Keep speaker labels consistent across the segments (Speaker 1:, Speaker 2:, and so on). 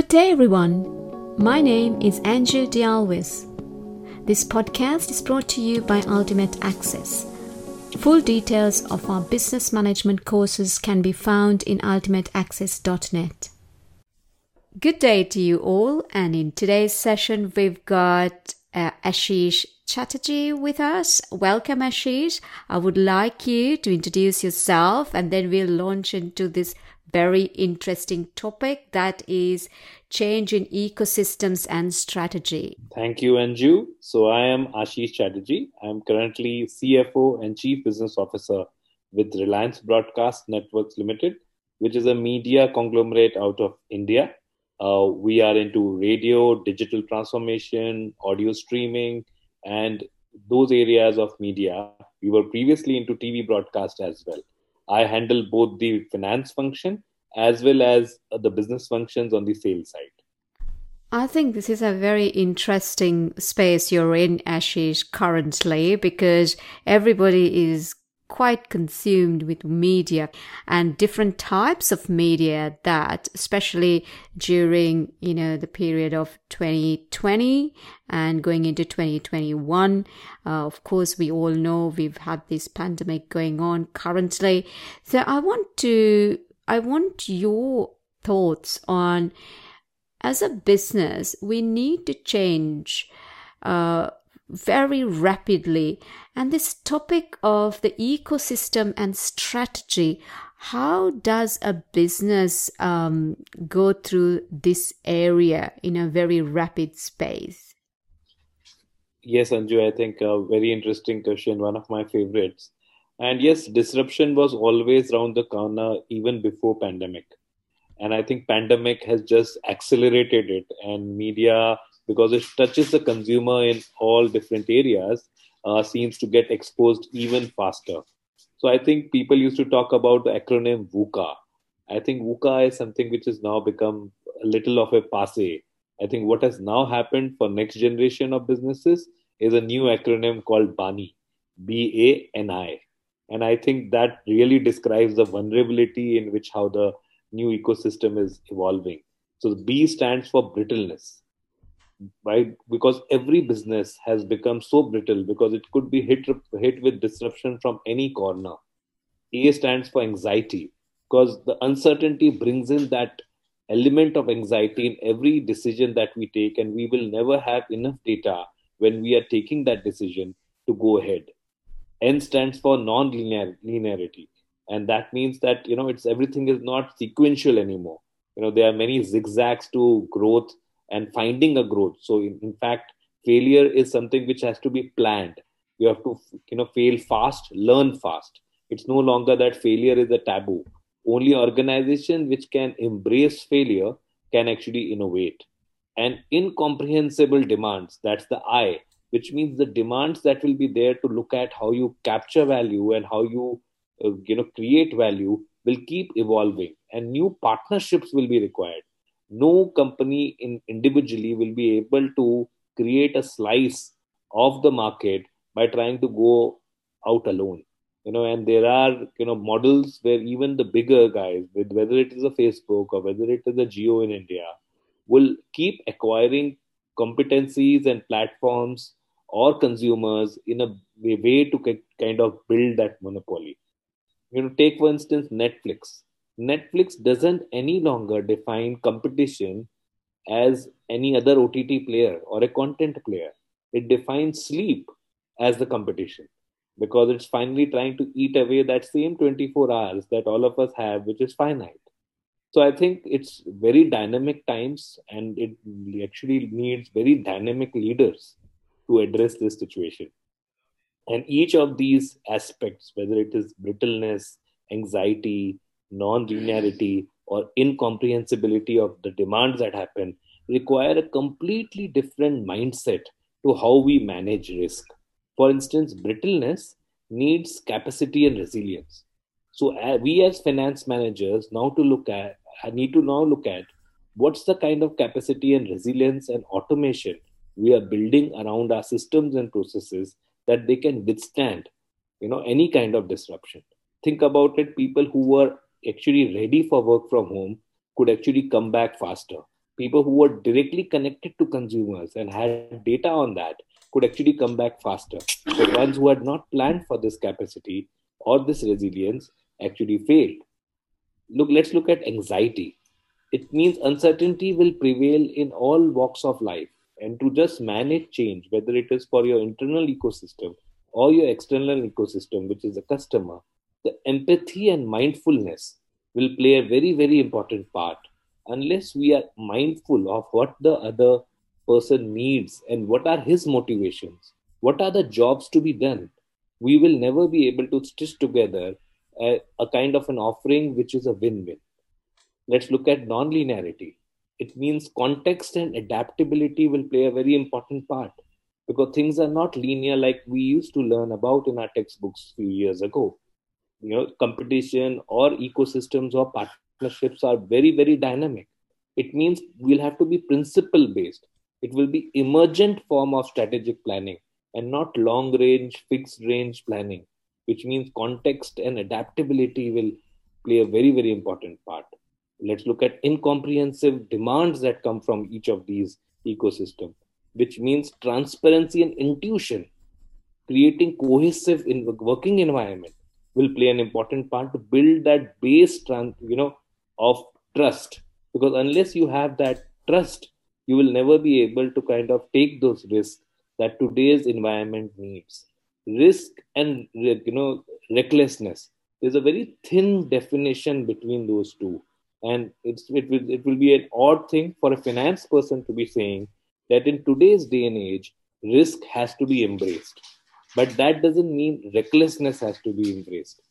Speaker 1: Good day, everyone. My name is Andrew Dialwis. This podcast is brought to you by Ultimate Access. Full details of our business management courses can be found in ultimateaccess.net. Good day to you all, and in today's session, we've got uh, Ashish Chatterjee with us. Welcome, Ashish. I would like you to introduce yourself and then we'll launch into this very interesting topic that is change in ecosystems and strategy.
Speaker 2: Thank you, Anju. So, I am Ashish Chatterjee. I'm currently CFO and Chief Business Officer with Reliance Broadcast Networks Limited, which is a media conglomerate out of India. Uh, we are into radio, digital transformation, audio streaming, and those areas of media. We were previously into TV broadcast as well. I handle both the finance function as well as the business functions on the sales side.
Speaker 1: I think this is a very interesting space you're in, Ashish, currently, because everybody is quite consumed with media and different types of media that especially during you know the period of 2020 and going into 2021 uh, of course we all know we've had this pandemic going on currently so i want to i want your thoughts on as a business we need to change uh, very rapidly. And this topic of the ecosystem and strategy how does a business um, go through this area in a very rapid space?
Speaker 2: Yes, Anju, I think a very interesting question, one of my favorites. And yes, disruption was always around the corner even before pandemic. And I think pandemic has just accelerated it and media because it touches the consumer in all different areas, uh, seems to get exposed even faster. So I think people used to talk about the acronym VUCA. I think VUCA is something which has now become a little of a passe. I think what has now happened for next generation of businesses is a new acronym called BANI, B A N I. And I think that really describes the vulnerability in which how the new ecosystem is evolving. So the B stands for brittleness right? Because every business has become so brittle because it could be hit hit with disruption from any corner. A stands for anxiety because the uncertainty brings in that element of anxiety in every decision that we take and we will never have enough data when we are taking that decision to go ahead n stands for non-linear linearity. And that means that you know it's everything is not sequential anymore. You know there are many zigzags to growth and finding a growth. So in, in fact failure is something which has to be planned. You have to you know fail fast learn fast. It's no longer that failure is a taboo. Only organization which can embrace failure can actually innovate. And incomprehensible demands that's the i which means the demands that will be there to look at how you capture value and how you uh, you know create value will keep evolving and new partnerships will be required. No company in individually will be able to create a slice of the market by trying to go out alone. You know and there are you know models where even the bigger guys with whether it is a facebook or whether it is a Jio in india will keep acquiring competencies and platforms or consumers in a way to kind of build that monopoly you know take for instance netflix Netflix doesn't any longer define competition as any other OTT player or a content player. It defines sleep as the competition because it's finally trying to eat away that same 24 hours that all of us have, which is finite. So I think it's very dynamic times and it actually needs very dynamic leaders to address this situation. And each of these aspects, whether it is brittleness, anxiety, non-linearity or incomprehensibility of the demands that happen require a completely different mindset to how we manage risk for instance brittleness needs capacity and resilience so uh, we as finance managers now to look at I need to now look at what's the kind of capacity and resilience and automation we are building around our systems and processes that they can withstand you know any kind of disruption think about it people who were actually ready for work from home could actually come back faster. people who were directly connected to consumers and had data on that could actually come back faster. The ones who had not planned for this capacity or this resilience actually failed. Look, let's look at anxiety. It means uncertainty will prevail in all walks of life. And to just manage change, whether it is for your internal ecosystem or your external ecosystem, which is the customer, the empathy and mindfulness will play a very, very important part. Unless we are mindful of what the other person needs and what are his motivations, what are the jobs to be done, we will never be able to stitch together a, a kind of an offering which is a win win. Let's look at non-linearity. It means context and adaptability will play a very important part because things are not linear like we used to learn about in our textbooks a few years ago. You know, competition or ecosystems or partnerships are very, very dynamic. It means we'll have to be principle based. It will be emergent form of strategic planning and not long range, fixed range planning, which means context and adaptability will play a very, very important part. Let's look at incomprehensive demands that come from each of these ecosystems, which means transparency and intuition. Creating cohesive in working environment will play an important part to build that base, you know, of trust. Because unless you have that trust, you will never be able to kind of take those risks that today's environment needs. Risk and you know recklessness. There's a very thin definition between those two, and it's it will it will be an odd thing for a finance person to be saying that in today's day and age, risk has to be embraced, but that doesn't mean recklessness has to be embraced.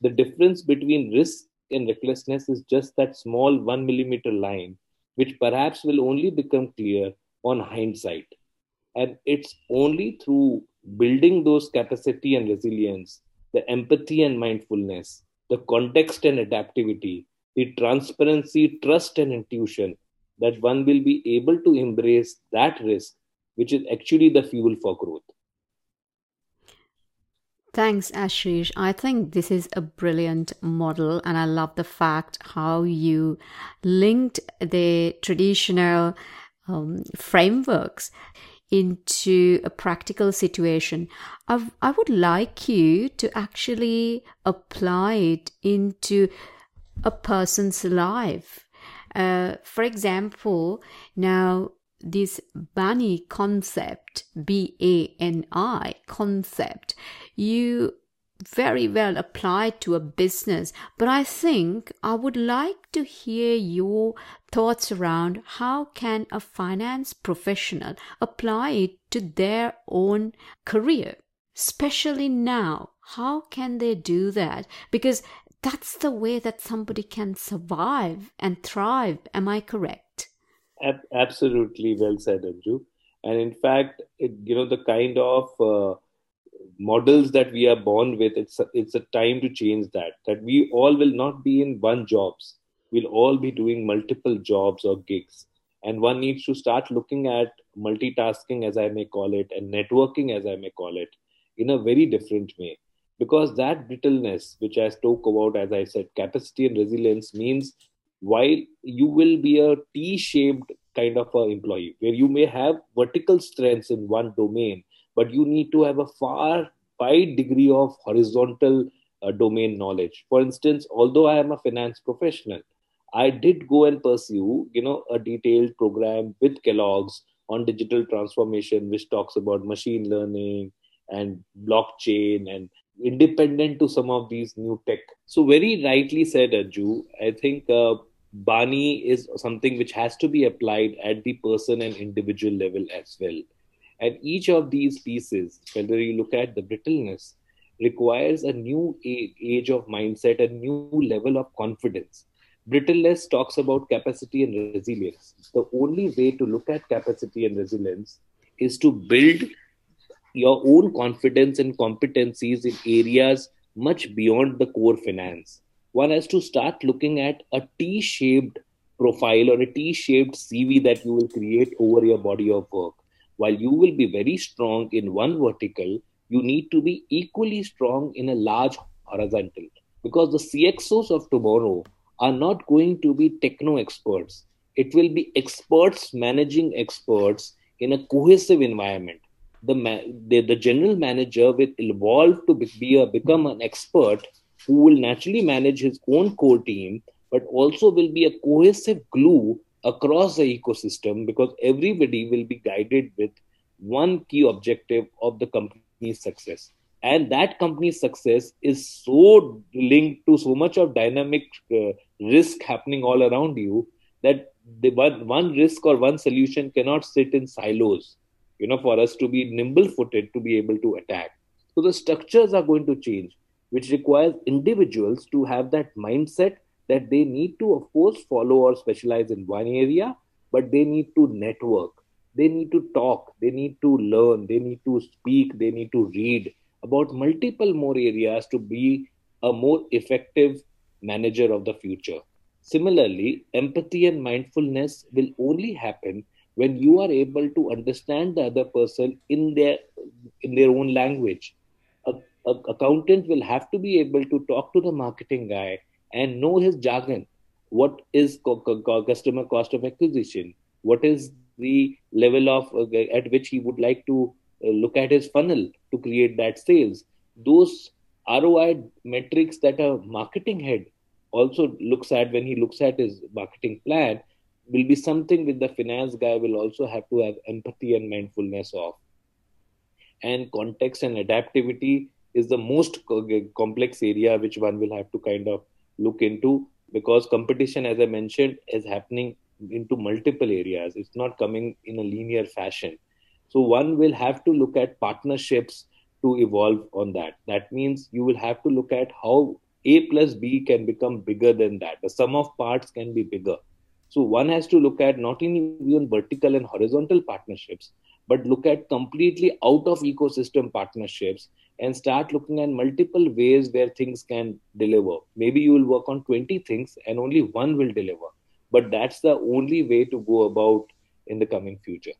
Speaker 2: The difference between risk and recklessness is just that small one millimeter line, which perhaps will only become clear on hindsight and it's only through building those capacity and resilience the empathy and mindfulness the context and adaptivity the transparency trust and intuition that one will be able to embrace that risk which is actually the fuel for growth
Speaker 1: Thanks, Ashish. I think this is a brilliant model, and I love the fact how you linked the traditional um, frameworks into a practical situation, I, I would like you to actually apply it into a person's life. Uh, for example, now this Bani concept, B A N I concept, you very well applied to a business, but I think I would like to hear your thoughts around how can a finance professional apply it to their own career, especially now. How can they do that? Because that's the way that somebody can survive and thrive. Am I correct?
Speaker 2: Absolutely well said, Anju. And in fact, it, you know, the kind of uh, models that we are born with it's a, it's a time to change that that we all will not be in one jobs we'll all be doing multiple jobs or gigs and one needs to start looking at multitasking as i may call it and networking as i may call it in a very different way because that brittleness which i spoke about as i said capacity and resilience means while you will be a t-shaped kind of a employee where you may have vertical strengths in one domain but you need to have a far wide degree of horizontal uh, domain knowledge. For instance although i am a finance professional i did go and pursue you know a detailed program with kellogg's on digital transformation which talks about machine learning and blockchain and independent to some of these new tech so very rightly said Anju i think uh, bani is something which has to be applied at the person and individual level as well and each of these pieces, whether you look at the brittleness, requires a new age of mindset, a new level of confidence. Brittleness talks about capacity and resilience. The only way to look at capacity and resilience is to build your own confidence and competencies in areas much beyond the core finance. One has to start looking at a T shaped profile or a T shaped CV that you will create over your body of work while you will be very strong in one vertical, you need to be equally strong in a large horizontal because the CXOs of tomorrow are not going to be techno experts. it will be experts managing experts in a cohesive environment the, the, the general manager will evolve to be a, become an expert who will naturally manage his own core team but also will be a cohesive glue across the ecosystem because everybody will be guided with one key objective of the company's success. And that company's success is so linked to so much of dynamic uh, risk happening all around you that the one, one risk or one solution cannot sit in silos you know for us to be nimble footed to be able to attack. So the structures are going to change which requires individuals to have that mindset that they need to of course follow or specialize in one area but they need to network. They need to talk. They need to learn. They need to speak. They need to read about multiple more areas to be a more effective manager of the future. Similarly empathy and mindfulness will only happen when you are able to understand the other person in their in their own language a, a accountant will have to be able to talk to the marketing guy and know his jargon. What is customer cost of acquisition? What is the level of uh, at which he would like to uh, look at his funnel to create that sales? Those roi metrics that a marketing head also looks at when he looks at his marketing plan will be something with the finance guy will also have to have empathy and mindfulness of. And context and adaptivity is the most complex area which one will have to kind of look into because competition as i mentioned is happening into multiple areas. It's not coming in a linear fashion. So one will have to look at partnerships to evolve on that. That means you will have to look at how a plus b can become bigger than that. The sum of parts can be bigger so one has to look at not even vertical and horizontal partnerships, but look at completely out of ecosystem partnerships and start looking at multiple ways where things can deliver. Maybe you will work on 20 things and only one will deliver. But that's the only way to go about in the coming future.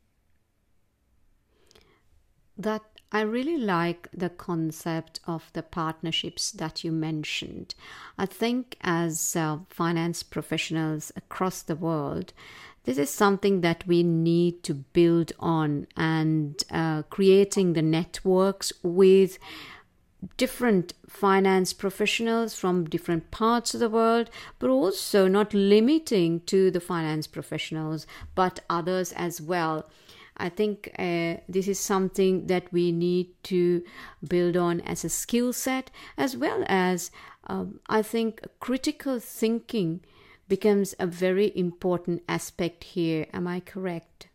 Speaker 1: That I really like the concept of the partnerships that you mentioned. I think, as uh, finance professionals across the world, this is something that we need to build on and uh, creating the networks with different finance professionals from different parts of the world, but also not limiting to the finance professionals, but others as well. I think uh, this is something that we need to build on as a skill set, as well as um, I think critical thinking becomes a very important aspect here. Am I correct?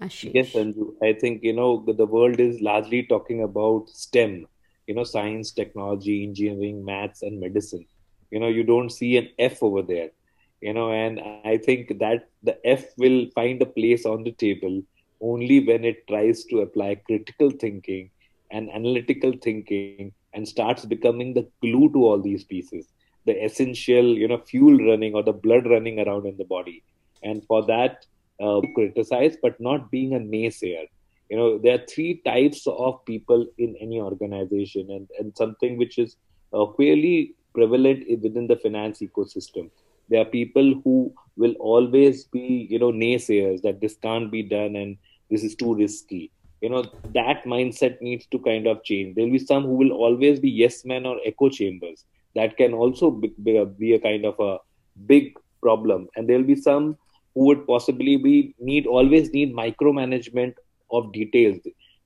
Speaker 2: Ashish? Yes, Anju. I think you know the world is largely talking about STEM, you know, science, technology, engineering, maths, and medicine. You know, you don't see an F over there, you know, and I think that the F will find a place on the table only when it tries to apply critical thinking and analytical thinking and starts becoming the glue to all these pieces the essential you know fuel running or the blood running around in the body. And for that uh, criticize but not being a naysayer. You know there are three types of people in any organization and, and something which is uh, fairly prevalent within the finance ecosystem. There are people who will always be you know naysayers that this can't be done and this is too risky. You know that mindset needs to kind of change. There'll be some who will always be yes men or echo chambers. That can also be, be, a, kind of a big problem. And there'll be some who would possibly be need always need micromanagement of details.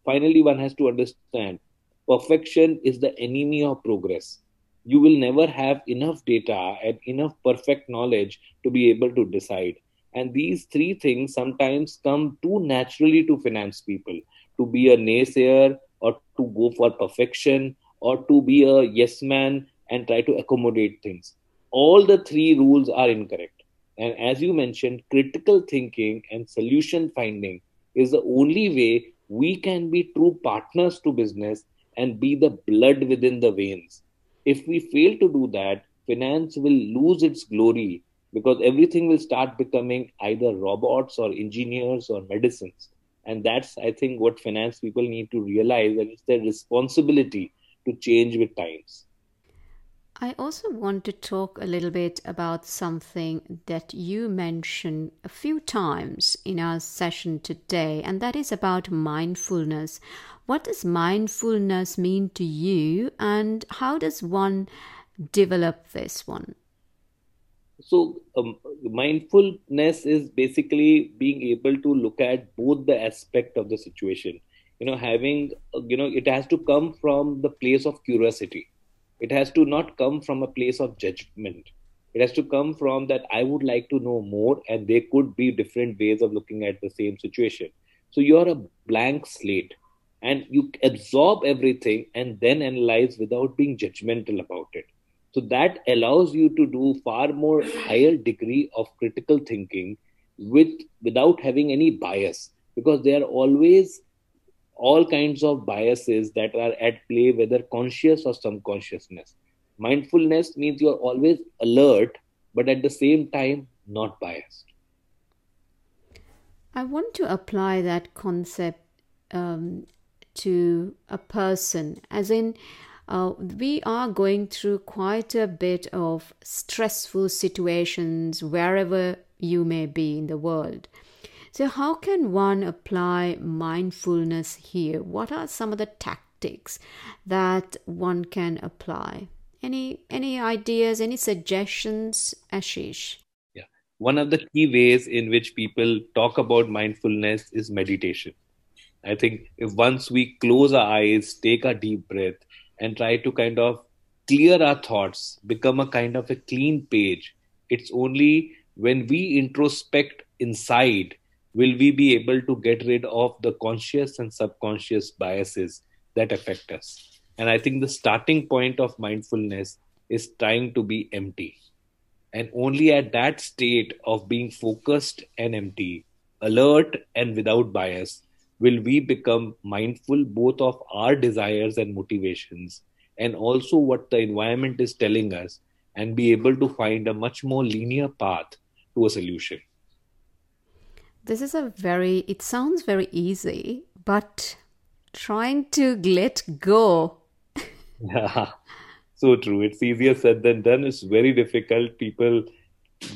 Speaker 2: Finally one has to understand perfection is the enemy of progress. You will never have enough data and enough perfect knowledge to be able to decide and these three things sometimes come too naturally to finance people to be a naysayer or to go for perfection or to be a yes man and try to accommodate things. All the three rules are incorrect. And as you mentioned, critical thinking and solution finding is the only way we can be true partners to business and be the blood within the veins. If we fail to do that, finance will lose its glory because everything will start becoming either robots or engineers or medicines and that's i think what finance people need to realize that it's their responsibility to change with times
Speaker 1: I also want to talk a little bit about something that you mentioned a few times in our session today, and that is about mindfulness. What does mindfulness mean to you, and how does one develop this one?
Speaker 2: So, um, mindfulness is basically being able to look at both the aspect of the situation. You know, having, you know, it has to come from the place of curiosity. It has to not come from a place of judgment. It has to come from that i would like to know more and there could be different ways of looking at the same situation. So you're a blank slate and you absorb everything and then analyze without being judgmental about it so that allows you to do far more higher degree of critical thinking with without having any bias because there are always all kinds of biases that are at play, whether conscious or subconsciousness. Mindfulness means you're always alert, but at the same time, not biased.
Speaker 1: I want to apply that concept um, to a person, as in, uh, we are going through quite a bit of stressful situations wherever you may be in the world. So, how can one apply mindfulness here? What are some of the tactics that one can apply? Any any ideas, any suggestions, Ashish?
Speaker 2: Yeah. One of the key ways in which people talk about mindfulness is meditation. I think if once we close our eyes, take a deep breath, and try to kind of clear our thoughts, become a kind of a clean page, it's only when we introspect inside will we be able to get rid of the conscious and subconscious biases that affect us? And I think the starting point of mindfulness is trying to be empty. And only at that state of being focused and empty, alert and without bias, will we become mindful both of our desires and motivations and also what the environment is telling us and be able to find a much more linear path to a solution.
Speaker 1: This is a very, it sounds very easy, but trying to let go.
Speaker 2: yeah, so true. It's easier said than done. It's very difficult. People,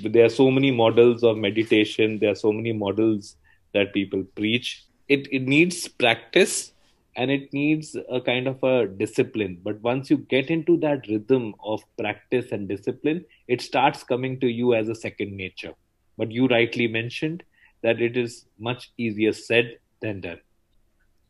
Speaker 2: there are so many models of meditation, there are so many models that people preach. It, it needs practice and it needs a kind of a discipline but once you get into that rhythm of practice and discipline it starts coming to you as a second nature but you rightly mentioned that it is much easier said than done.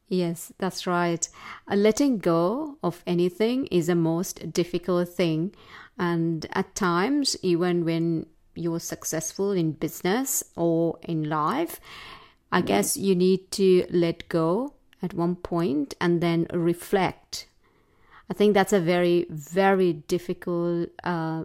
Speaker 1: Yes, that's right. Uh, letting go of anything is a most difficult thing. And at times, even when you're successful in business or in life, I guess you need to let go at one point and then reflect. I think that's a very, very difficult uh,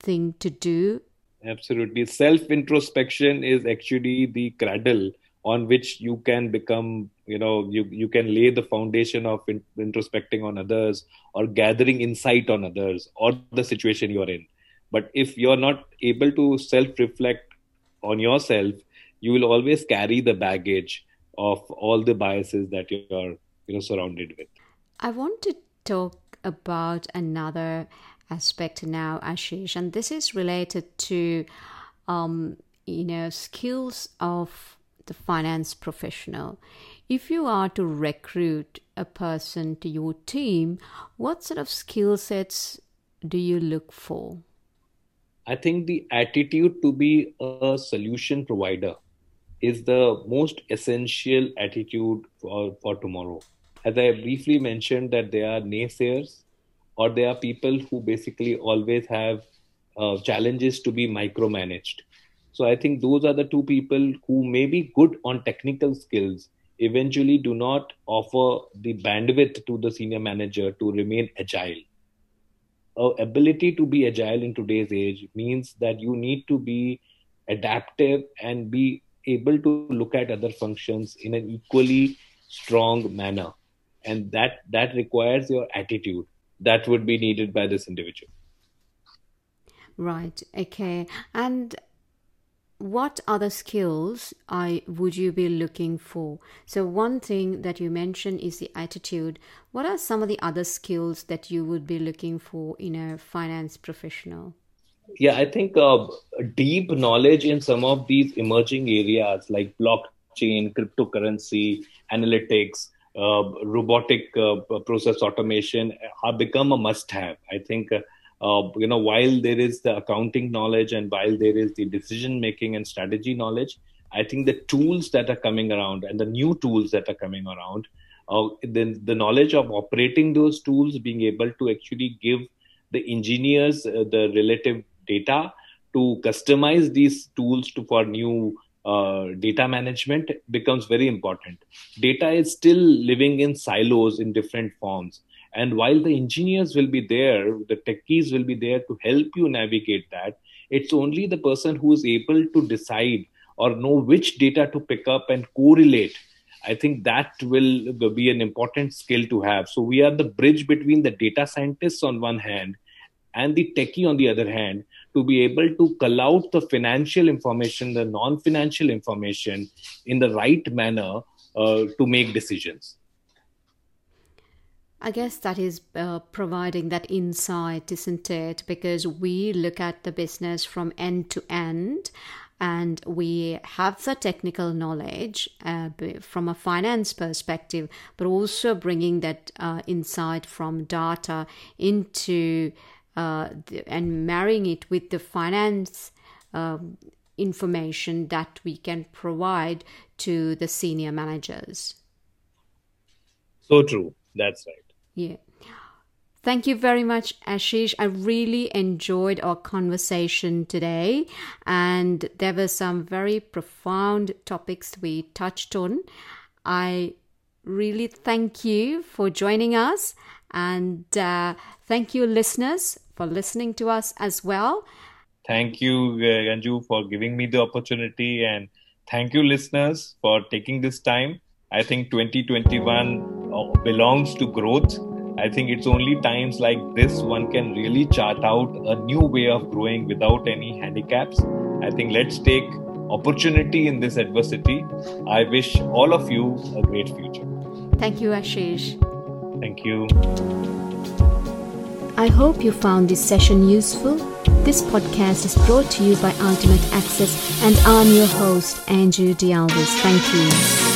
Speaker 1: thing to do.
Speaker 2: Absolutely. Self introspection is actually the cradle on which you can become you know you you can lay the foundation of in, introspecting on others or gathering insight on others or the situation you're in. But if you're not able to self reflect on yourself you will always carry the baggage of all the biases that you're you know surrounded with
Speaker 1: i want to talk about another aspect now, Ashish, and this is related to, um, you know, skills of the finance professional. If you are to recruit a person to your team, what sort of skill sets do you look for?
Speaker 2: I think the attitude to be a solution provider is the most essential attitude for, for tomorrow. As I briefly mentioned, that there are naysayers or there are people who basically always have uh, challenges to be micromanaged so i think those are the two people who may be good on technical skills eventually do not offer the bandwidth to the senior manager to remain agile Our ability to be agile in today's age means that you need to be adaptive and be able to look at other functions in an equally strong manner and that that requires your attitude that would be needed by this individual.
Speaker 1: Right. Okay. And what other skills I would you be looking for? So one thing that you mentioned is the attitude. What are some of the other skills that you would be looking for in a finance professional?
Speaker 2: Yeah, I think uh, deep knowledge in some of these emerging areas like blockchain, cryptocurrency, analytics, uh, robotic uh, process automation have become a must-have. I think uh, uh, you know while there is the accounting knowledge and while there is the decision making and strategy knowledge i think the tools that are coming around and the new tools that are coming around uh, the, the knowledge of operating those tools being able to actually give the engineers uh, the relative data to customize these tools to for new uh, data management becomes very important data is still living in silos in different forms and while the engineers will be there, the techies will be there to help you navigate that. It's only the person who is able to decide or know which data to pick up and correlate. I think that will be an important skill to have. So we are the bridge between the data scientists on one hand and the techie on the other hand to be able to cull out the financial information, the non financial information in the right manner uh, to make decisions.
Speaker 1: I guess that is uh, providing that insight, isn't it? Because we look at the business from end to end and we have the technical knowledge uh, from a finance perspective, but also bringing that uh, insight from data into uh, and marrying it with the finance um, information that we can provide to the senior managers.
Speaker 2: So true. That's right.
Speaker 1: Yeah. Thank you very much, Ashish. I really enjoyed our conversation today, and there were some very profound topics we touched on. I really thank you for joining us, and uh, thank you, listeners, for listening to us as well.
Speaker 2: Thank you, uh, Anju, for giving me the opportunity, and thank you, listeners, for taking this time. I think 2021 belongs to growth. I think it's only times like this one can really chart out a new way of growing without any handicaps. I think let's take opportunity in this adversity. I wish all of you a great future.
Speaker 1: Thank you, Ashish.
Speaker 2: Thank you.
Speaker 1: I hope you found this session useful. This podcast is brought to you by Ultimate Access, and I'm your host, Andrew D'Alvis. Thank you.